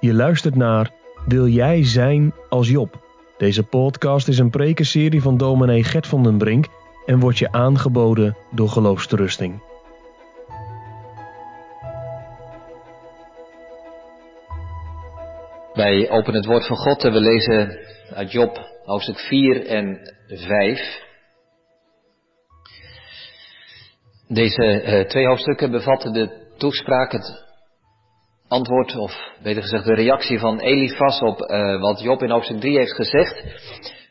Je luistert naar Wil jij zijn als Job? Deze podcast is een prekenserie van dominee Gert van den Brink en wordt je aangeboden door Geloofsterusting. Wij openen het woord van God en we lezen uit Job hoofdstuk 4 en 5. Deze uh, twee hoofdstukken bevatten de toespraak, het antwoord, of beter gezegd de reactie van Elifas op uh, wat Job in hoofdstuk 3 heeft gezegd.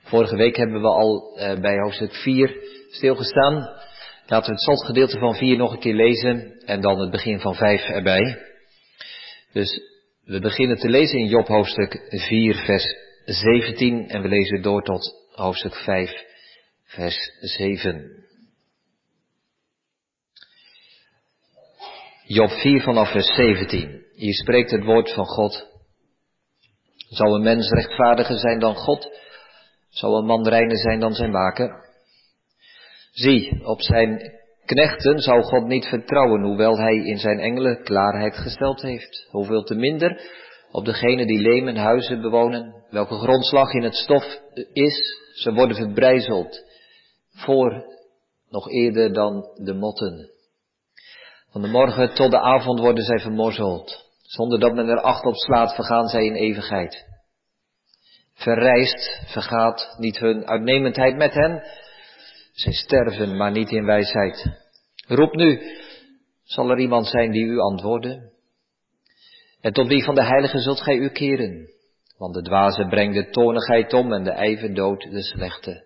Vorige week hebben we al uh, bij hoofdstuk 4 stilgestaan. Laten we het slotgedeelte van 4 nog een keer lezen en dan het begin van 5 erbij. Dus we beginnen te lezen in Job hoofdstuk 4 vers 17 en we lezen door tot hoofdstuk 5 vers 7. Job 4 vanaf vers 17. Hier spreekt het woord van God. Zou een mens rechtvaardiger zijn dan God? Zou een man reiner zijn dan zijn maker? Zie, op zijn knechten zou God niet vertrouwen, hoewel hij in zijn engelen klaarheid gesteld heeft. Hoeveel te minder op degenen die lemen huizen bewonen, welke grondslag in het stof is, ze worden verbrijzeld, voor nog eerder dan de motten. Van de morgen tot de avond worden zij vermorzeld. Zonder dat men er acht op slaat, vergaan zij in eeuwigheid. Verrijst, vergaat niet hun uitnemendheid met hen. Zij sterven, maar niet in wijsheid. Roep nu, zal er iemand zijn die u antwoorden? En tot wie van de heiligen zult gij u keren? Want de dwaze brengt de toornigheid om en de ijver dood de slechte.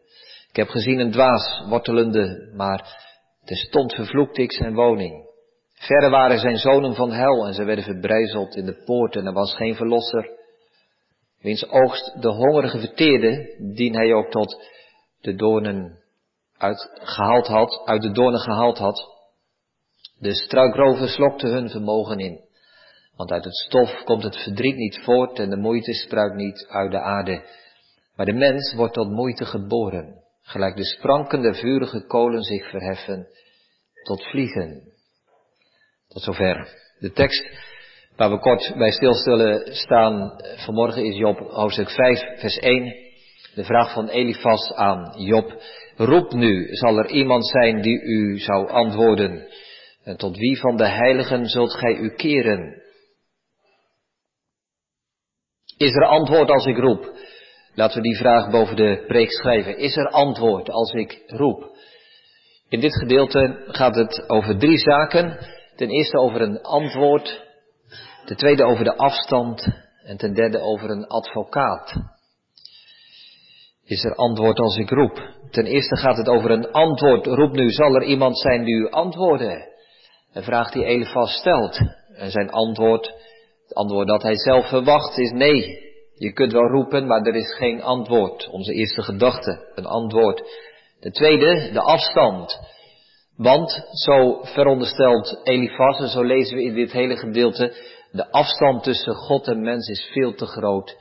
Ik heb gezien een dwaas wortelende, maar terstond vervloekte ik zijn woning. Verre waren zijn zonen van hel en ze werden verbrijzeld in de poort en er was geen verlosser. Wiens oogst de hongerige verteerde, dien hij ook tot de doornen uitgehaald had, uit de doornen gehaald had. De struikrover slokte hun vermogen in. Want uit het stof komt het verdriet niet voort en de moeite spruit niet uit de aarde. Maar de mens wordt tot moeite geboren, gelijk de sprankende vurige kolen zich verheffen tot vliegen. Tot zover. De tekst waar we kort bij stilstellen staan vanmorgen is Job hoofdstuk 5 vers 1. De vraag van Elifas aan Job. Roep nu, zal er iemand zijn die u zou antwoorden? En tot wie van de heiligen zult gij u keren? Is er antwoord als ik roep? Laten we die vraag boven de preek schrijven. Is er antwoord als ik roep? In dit gedeelte gaat het over drie zaken. Ten eerste over een antwoord, ten tweede over de afstand en ten derde over een advocaat. Is er antwoord als ik roep? Ten eerste gaat het over een antwoord. Roep nu, zal er iemand zijn die u antwoorden? Een vraag die Elefas stelt. En zijn antwoord, het antwoord dat hij zelf verwacht, is nee. Je kunt wel roepen, maar er is geen antwoord. Onze eerste gedachte, een antwoord. De tweede, de afstand. Want, zo veronderstelt Elifas, en zo lezen we in dit hele gedeelte, de afstand tussen God en mens is veel te groot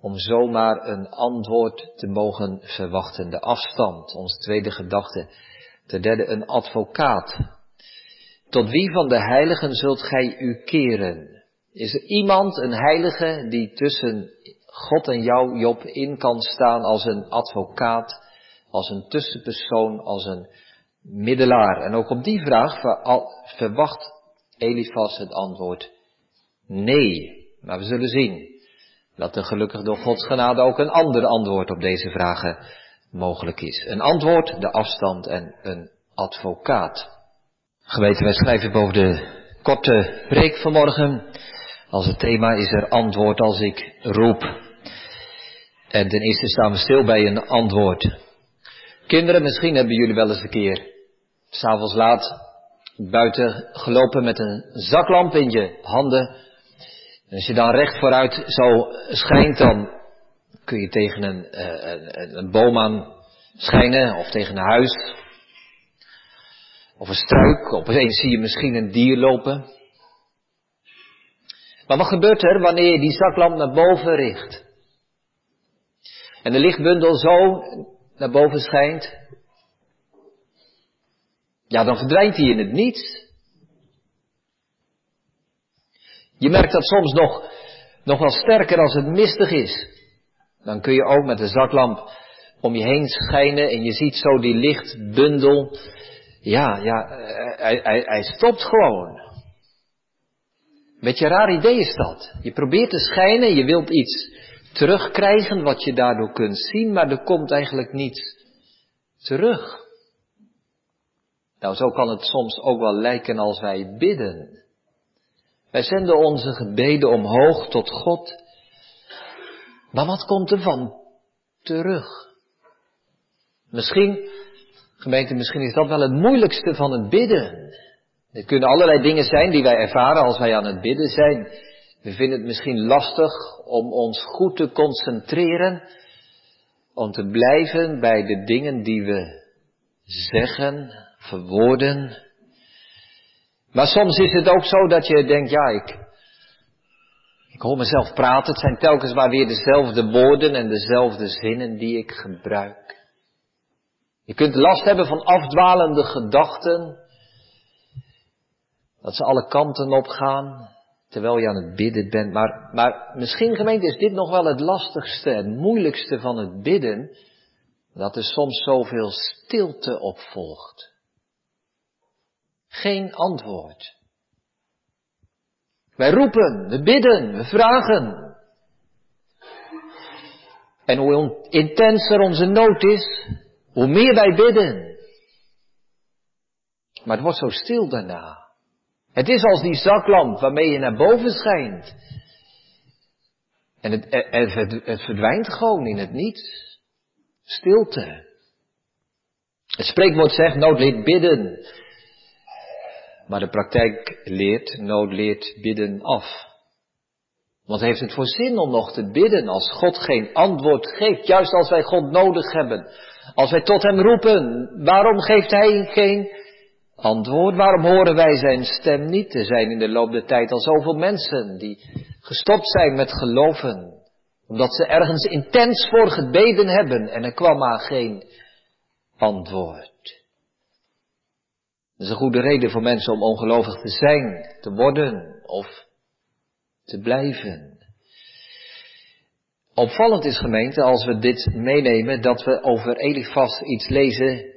om zomaar een antwoord te mogen verwachten. De afstand, onze tweede gedachte. Ten derde, een advocaat. Tot wie van de heiligen zult gij u keren? Is er iemand, een heilige, die tussen God en jou, Job, in kan staan als een advocaat, als een tussenpersoon, als een middelaar. En ook op die vraag verwacht Elifas het antwoord nee. Maar we zullen zien dat er gelukkig door Gods genade ook een ander antwoord op deze vragen mogelijk is. Een antwoord, de afstand en een advocaat. Geweten, wij schrijven boven de korte preek vanmorgen. Als het thema is er antwoord als ik roep. En ten eerste staan we stil bij een antwoord. Kinderen, misschien hebben jullie wel eens een keer s'avonds laat buiten gelopen met een zaklamp in je handen. En als je dan recht vooruit zo schijnt, dan kun je tegen een, eh, een, een boom aan schijnen of tegen een huis. Of een struik. Opeens zie je misschien een dier lopen. Maar wat gebeurt er wanneer je die zaklamp naar boven richt? En de lichtbundel zo naar boven schijnt. Ja, dan verdwijnt hij in het niets. Je merkt dat soms nog Nog wel sterker als het mistig is. Dan kun je ook met de zaklamp om je heen schijnen en je ziet zo die lichtbundel. Ja, ja, hij, hij, hij stopt gewoon. Beetje een raar idee is dat. Je probeert te schijnen, je wilt iets terugkrijgen wat je daardoor kunt zien, maar er komt eigenlijk niets terug. Nou, zo kan het soms ook wel lijken als wij bidden. Wij zenden onze gebeden omhoog tot God. Maar wat komt er van terug? Misschien, gemeente, misschien is dat wel het moeilijkste van het bidden. Er kunnen allerlei dingen zijn die wij ervaren als wij aan het bidden zijn. We vinden het misschien lastig om ons goed te concentreren, om te blijven bij de dingen die we zeggen, verwoorden. Maar soms is het ook zo dat je denkt, ja, ik, ik hoor mezelf praten. Het zijn telkens maar weer dezelfde woorden en dezelfde zinnen die ik gebruik. Je kunt last hebben van afdwalende gedachten. Dat ze alle kanten op gaan, terwijl je aan het bidden bent. Maar, maar misschien gemeente is dit nog wel het lastigste, het moeilijkste van het bidden. Dat er soms zoveel stilte op volgt. Geen antwoord. Wij roepen, we bidden, we vragen. En hoe intenser onze nood is, hoe meer wij bidden. Maar het wordt zo stil daarna. Het is als die zaklamp waarmee je naar boven schijnt. En het, het, verdwijnt gewoon in het niets. Stilte. Het spreekwoord zegt, nood bidden. Maar de praktijk leert, nood leert bidden af. Want heeft het voor zin om nog te bidden als God geen antwoord geeft, juist als wij God nodig hebben? Als wij tot Hem roepen, waarom geeft Hij geen antwoord? Waarom horen wij Zijn stem niet? Er zijn in de loop der tijd al zoveel mensen die gestopt zijn met geloven, omdat ze ergens intens voor gebeden hebben en er kwam maar geen antwoord. Dat is een goede reden voor mensen om ongelovig te zijn, te worden of te blijven. Opvallend is gemeente, als we dit meenemen, dat we over Elifas iets lezen,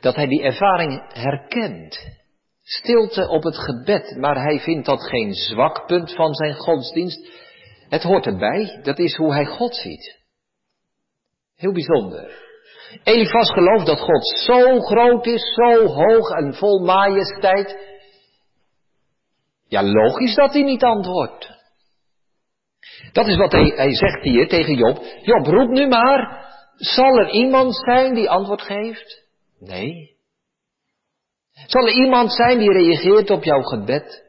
dat hij die ervaring herkent. Stilte op het gebed, maar hij vindt dat geen zwak punt van zijn godsdienst. Het hoort erbij, dat is hoe hij God ziet. Heel bijzonder. Elifas gelooft dat God zo groot is, zo hoog en vol majesteit. Ja, logisch dat hij niet antwoordt. Dat is wat hij, hij zegt hier tegen Job. Job, roep nu maar. Zal er iemand zijn die antwoord geeft? Nee. Zal er iemand zijn die reageert op jouw gebed?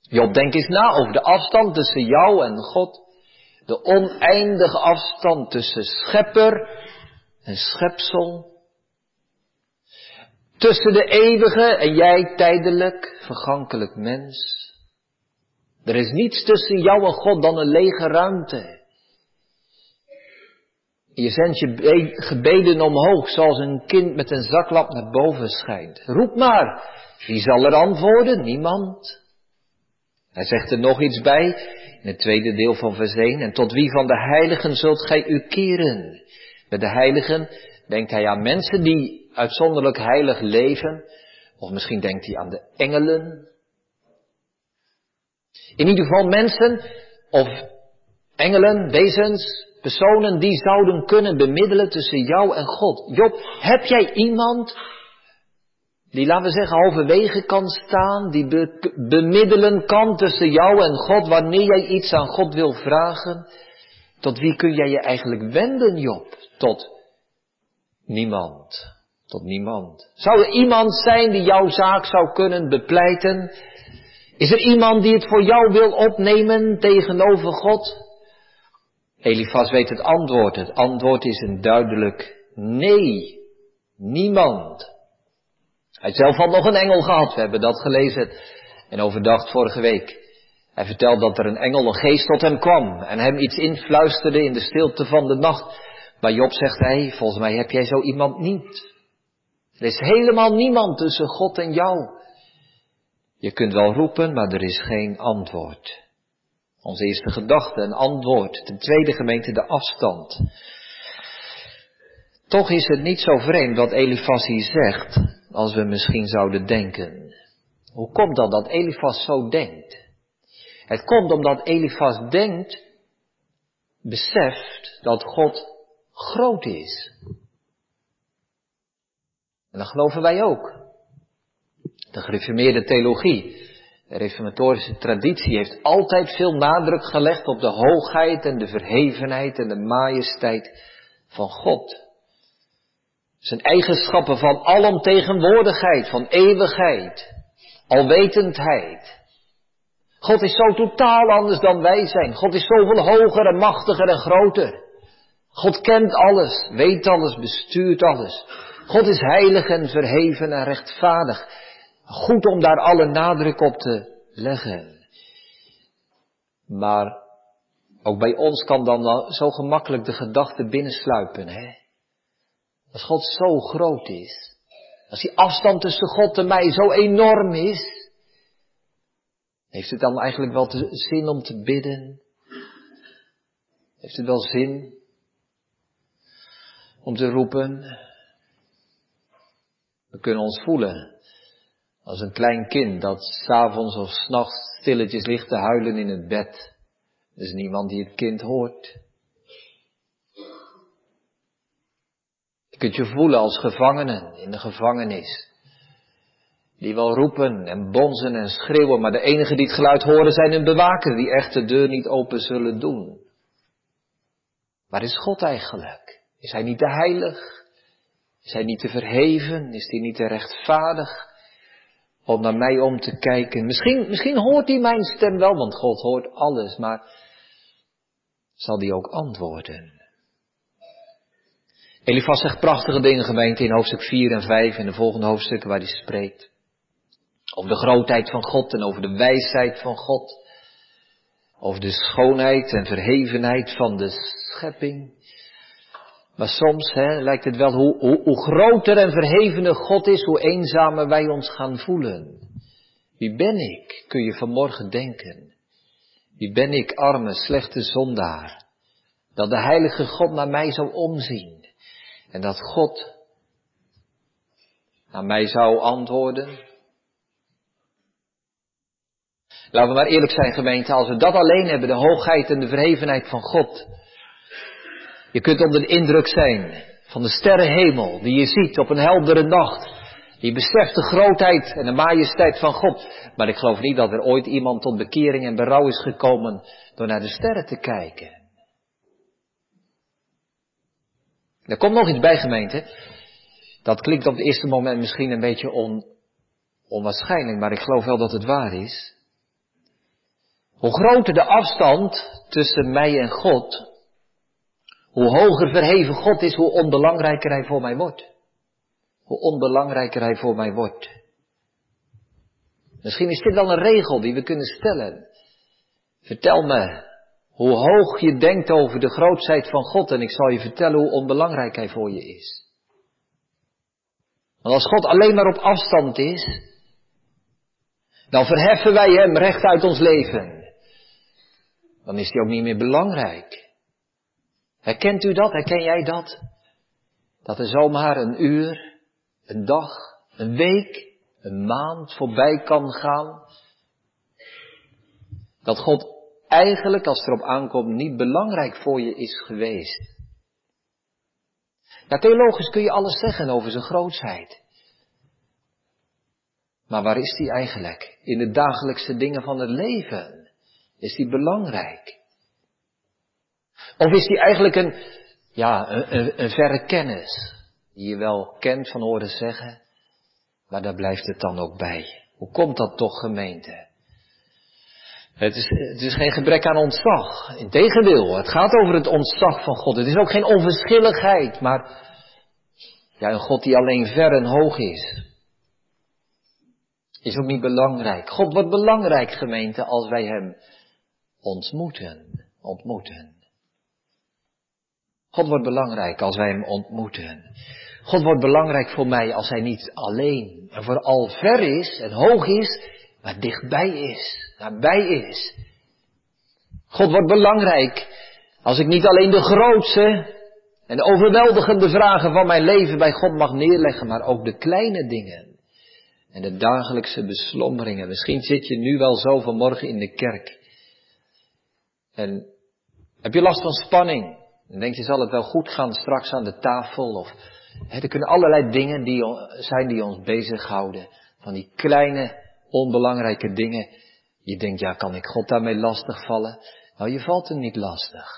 Job, denk eens na over de afstand tussen jou en God. De oneindige afstand tussen schepper en schepsel. Tussen de eeuwige en jij tijdelijk, vergankelijk mens. Er is niets tussen jou en God dan een lege ruimte. Je zendt je gebeden omhoog, zoals een kind met een zaklap naar boven schijnt. Roep maar, wie zal er antwoorden? Niemand. Hij zegt er nog iets bij, in het tweede deel van vers 1. En tot wie van de heiligen zult gij u keren? Met de heiligen denkt hij aan mensen die uitzonderlijk heilig leven. Of misschien denkt hij aan de engelen. In ieder geval mensen of engelen, wezens, personen die zouden kunnen bemiddelen tussen jou en God. Job, heb jij iemand die, laten we zeggen, halverwege kan staan, die bemiddelen kan tussen jou en God wanneer jij iets aan God wil vragen? Tot wie kun jij je eigenlijk wenden, Job? Tot niemand. Tot niemand. Zou er iemand zijn die jouw zaak zou kunnen bepleiten? Is er iemand die het voor jou wil opnemen tegenover God? Elifas weet het antwoord. Het antwoord is een duidelijk nee. Niemand. Hij zelf had nog een engel gehad. We hebben dat gelezen en overdacht vorige week. Hij vertelt dat er een engel, een geest tot hem kwam en hem iets influisterde in de stilte van de nacht. Maar Job zegt hij, volgens mij heb jij zo iemand niet. Er is helemaal niemand tussen God en jou. Je kunt wel roepen, maar er is geen antwoord. Onze eerste gedachte, een antwoord. Ten tweede gemeente, de afstand. Toch is het niet zo vreemd wat Elifas hier zegt, als we misschien zouden denken. Hoe komt dat dat Elifas zo denkt? Het komt omdat Elifas denkt, beseft dat God groot is. En dat geloven wij ook. De gereformeerde theologie, de reformatorische traditie heeft altijd veel nadruk gelegd op de hoogheid en de verhevenheid en de majesteit van God. Zijn eigenschappen van alomtegenwoordigheid, van eeuwigheid, alwetendheid. God is zo totaal anders dan wij zijn. God is zoveel hoger en machtiger en groter. God kent alles, weet alles, bestuurt alles. God is heilig en verheven en rechtvaardig. Goed om daar alle nadruk op te leggen. Maar ook bij ons kan dan zo gemakkelijk de gedachte binnensluipen, hè? Als God zo groot is, als die afstand tussen God en mij zo enorm is, heeft het dan eigenlijk wel te, zin om te bidden? Heeft het wel zin om te roepen? We kunnen ons voelen als een klein kind dat s'avonds of s'nachts stilletjes ligt te huilen in het bed. Er is niemand die het kind hoort. Je kunt je voelen als gevangenen in de gevangenis. Die wel roepen en bonzen en schreeuwen, maar de enigen die het geluid horen zijn hun bewaker, die echt de deur niet open zullen doen. Waar is God eigenlijk? Is hij niet te heilig? Is hij niet te verheven? Is hij niet te rechtvaardig? Om naar mij om te kijken. Misschien, misschien hoort hij mijn stem wel, want God hoort alles, maar zal hij ook antwoorden? Elifas zegt prachtige dingen, gemeente, in hoofdstuk 4 en 5 en de volgende hoofdstukken waar hij spreekt. Over de grootheid van God en over de wijsheid van God. Over de schoonheid en verhevenheid van de schepping. Maar soms hè, lijkt het wel hoe, hoe, hoe groter en verhevener God is, hoe eenzamer wij ons gaan voelen. Wie ben ik, kun je vanmorgen denken. Wie ben ik, arme, slechte zondaar, dat de heilige God naar mij zou omzien en dat God naar mij zou antwoorden. Laten we maar eerlijk zijn gemeente, als we dat alleen hebben, de hoogheid en de verhevenheid van God, je kunt onder de indruk zijn van de sterrenhemel die je ziet op een heldere nacht. Je beseft de grootheid en de majesteit van God. Maar ik geloof niet dat er ooit iemand tot bekering en berouw is gekomen door naar de sterren te kijken. Er komt nog iets bij gemeente. Dat klinkt op het eerste moment misschien een beetje on, onwaarschijnlijk, maar ik geloof wel dat het waar is. Hoe groter de afstand tussen mij en God, hoe hoger verheven God is, hoe onbelangrijker Hij voor mij wordt. Hoe onbelangrijker Hij voor mij wordt. Misschien is dit wel een regel die we kunnen stellen. Vertel me hoe hoog je denkt over de grootheid van God en ik zal je vertellen hoe onbelangrijk Hij voor je is. Want als God alleen maar op afstand is, dan verheffen wij Hem recht uit ons leven. Dan is Hij ook niet meer belangrijk. Herkent u dat? Herken jij dat? Dat er zomaar een uur, een dag, een week, een maand voorbij kan gaan. Dat God eigenlijk, als het erop aankomt, niet belangrijk voor je is geweest. Ja, theologisch kun je alles zeggen over zijn grootheid. Maar waar is die eigenlijk? In de dagelijkse dingen van het leven. Is die belangrijk? Of is die eigenlijk een, ja, een, een, verre kennis, die je wel kent van horen zeggen, maar daar blijft het dan ook bij. Hoe komt dat toch, gemeente? Het is, het is geen gebrek aan ontzag. Integendeel, het gaat over het ontzag van God. Het is ook geen onverschilligheid, maar ja, een God die alleen ver en hoog is. Is ook niet belangrijk. God wordt belangrijk, gemeente, als wij Hem ontmoeten. Ontmoeten. God wordt belangrijk als wij Hem ontmoeten. God wordt belangrijk voor mij als Hij niet alleen en vooral ver is en hoog is, maar dichtbij is, nabij is. God wordt belangrijk als ik niet alleen de grootste en de overweldigende vragen van mijn leven bij God mag neerleggen, maar ook de kleine dingen en de dagelijkse beslommeringen. Misschien zit je nu wel zo vanmorgen in de kerk en heb je last van spanning. Dan denk je, zal het wel goed gaan straks aan de tafel? Of hè, er kunnen allerlei dingen die, zijn die ons bezighouden. Van die kleine, onbelangrijke dingen. Je denkt, ja, kan ik God daarmee lastig vallen? Nou, je valt hem niet lastig.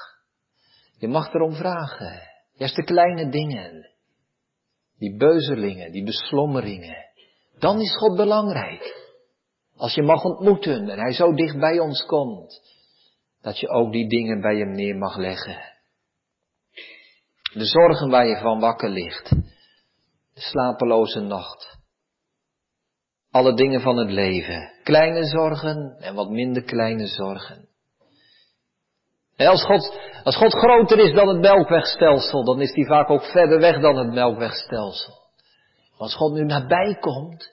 Je mag erom vragen. Juist de kleine dingen. Die beuzelingen, die beslommeringen. Dan is God belangrijk. Als je mag ontmoeten en hij zo dicht bij ons komt. Dat je ook die dingen bij hem neer mag leggen. De zorgen waar je van wakker ligt. De slapeloze nacht. Alle dingen van het leven. Kleine zorgen en wat minder kleine zorgen. En als God, als God groter is dan het melkwegstelsel, dan is hij vaak ook verder weg dan het melkwegstelsel. Als God nu nabij komt,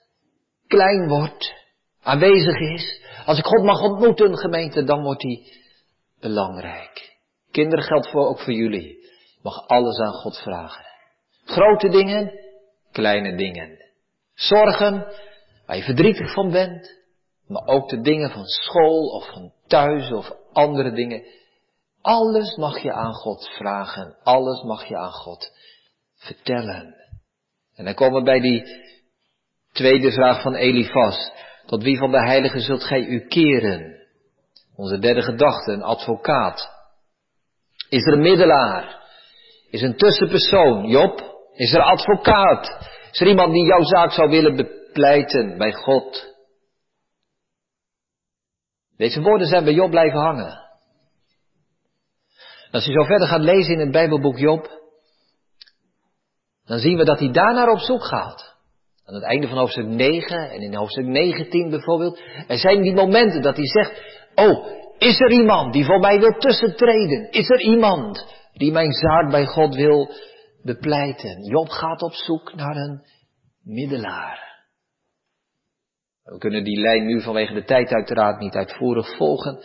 klein wordt, aanwezig is, als ik God mag ontmoeten, gemeente, dan wordt hij belangrijk. Kinderen geldt voor, ook voor jullie. Mag alles aan God vragen. Grote dingen, kleine dingen. Zorgen, waar je verdrietig van bent, maar ook de dingen van school of van thuis of andere dingen. Alles mag je aan God vragen, alles mag je aan God vertellen. En dan komen we bij die tweede vraag van Elifas. Tot wie van de heiligen zult gij u keren? Onze derde gedachte, een advocaat. Is er een middelaar? Is een tussenpersoon? Job? Is er advocaat? Is er iemand die jouw zaak zou willen bepleiten bij God? Deze woorden zijn bij Job blijven hangen. Als je zo verder gaat lezen in het Bijbelboek Job, dan zien we dat hij daarnaar op zoek gaat. Aan het einde van hoofdstuk 9 en in hoofdstuk 19 bijvoorbeeld. Er zijn die momenten dat hij zegt, Oh, is er iemand die voor mij wil tussentreden? Is er iemand die mijn zaak bij God wil bepleiten? Job gaat op zoek naar een middelaar. We kunnen die lijn nu vanwege de tijd uiteraard niet uitvoerig volgen.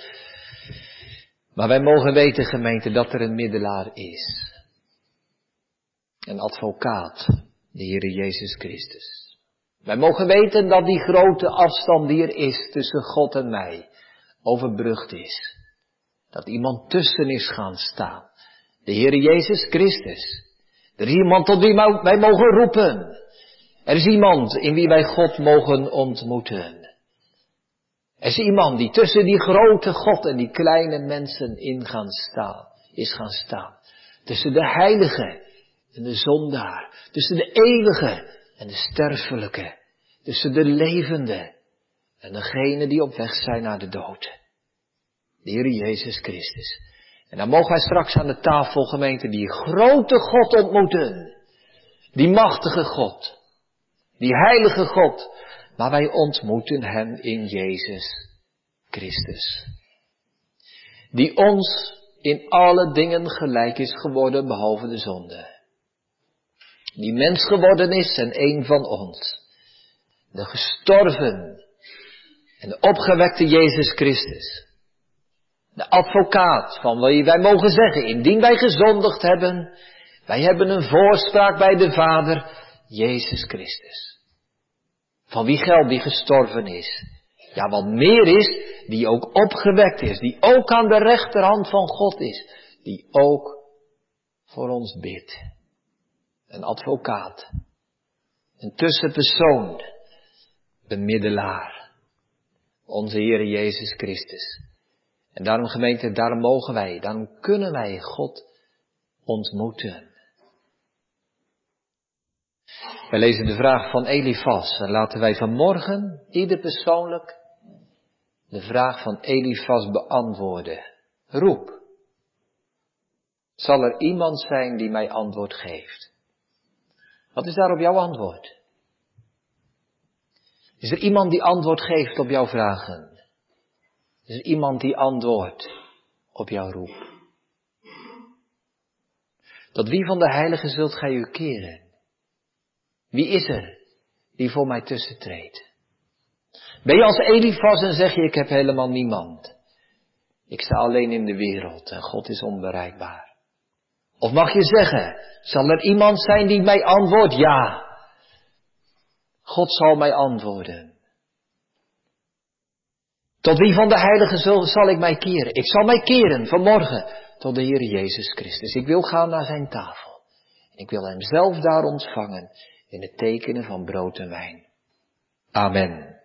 Maar wij mogen weten, gemeente, dat er een middelaar is. Een advocaat, de Heer Jezus Christus. Wij mogen weten dat die grote afstand die er is tussen God en mij, overbrugd is. Dat iemand tussen is gaan staan. De Heer Jezus Christus. Er is iemand tot wie wij mogen roepen. Er is iemand in wie wij God mogen ontmoeten. Er is iemand die tussen die grote God en die kleine mensen in gaan staan, is gaan staan. Tussen de heilige en de zondaar. Tussen de eeuwige en de sterfelijke. Tussen de levende en degene die op weg zijn naar de dood. De Heer Jezus Christus. En dan mogen wij straks aan de tafel, gemeente, die grote God ontmoeten. Die machtige God. Die heilige God. Maar wij ontmoeten Hem in Jezus Christus. Die ons in alle dingen gelijk is geworden, behalve de zonde. Die mens geworden is en een van ons. De gestorven en de opgewekte Jezus Christus. De advocaat van wie wij mogen zeggen, indien wij gezondigd hebben, wij hebben een voorspraak bij de Vader, Jezus Christus. Van wie geldt die gestorven is? Ja, wat meer is, die ook opgewekt is, die ook aan de rechterhand van God is, die ook voor ons bidt. Een advocaat, een tussenpersoon, een middelaar, onze Heer Jezus Christus. En daarom gemeente, daarom mogen wij, daarom kunnen wij God ontmoeten. Wij lezen de vraag van Elifas en laten wij vanmorgen ieder persoonlijk de vraag van Elifas beantwoorden. Roep. Zal er iemand zijn die mij antwoord geeft? Wat is daarop jouw antwoord? Is er iemand die antwoord geeft op jouw vragen? Is er iemand die antwoordt op jouw roep? Tot wie van de heiligen zult gij u keren? Wie is er die voor mij tussentreedt? Ben je als Elifas en zeg je ik heb helemaal niemand? Ik sta alleen in de wereld en God is onbereikbaar. Of mag je zeggen, zal er iemand zijn die mij antwoordt? Ja. God zal mij antwoorden. Tot wie van de heiligen zal ik mij keren? Ik zal mij keren vanmorgen tot de Heer Jezus Christus. Ik wil gaan naar zijn tafel. Ik wil hem zelf daar ontvangen in het tekenen van brood en wijn. Amen.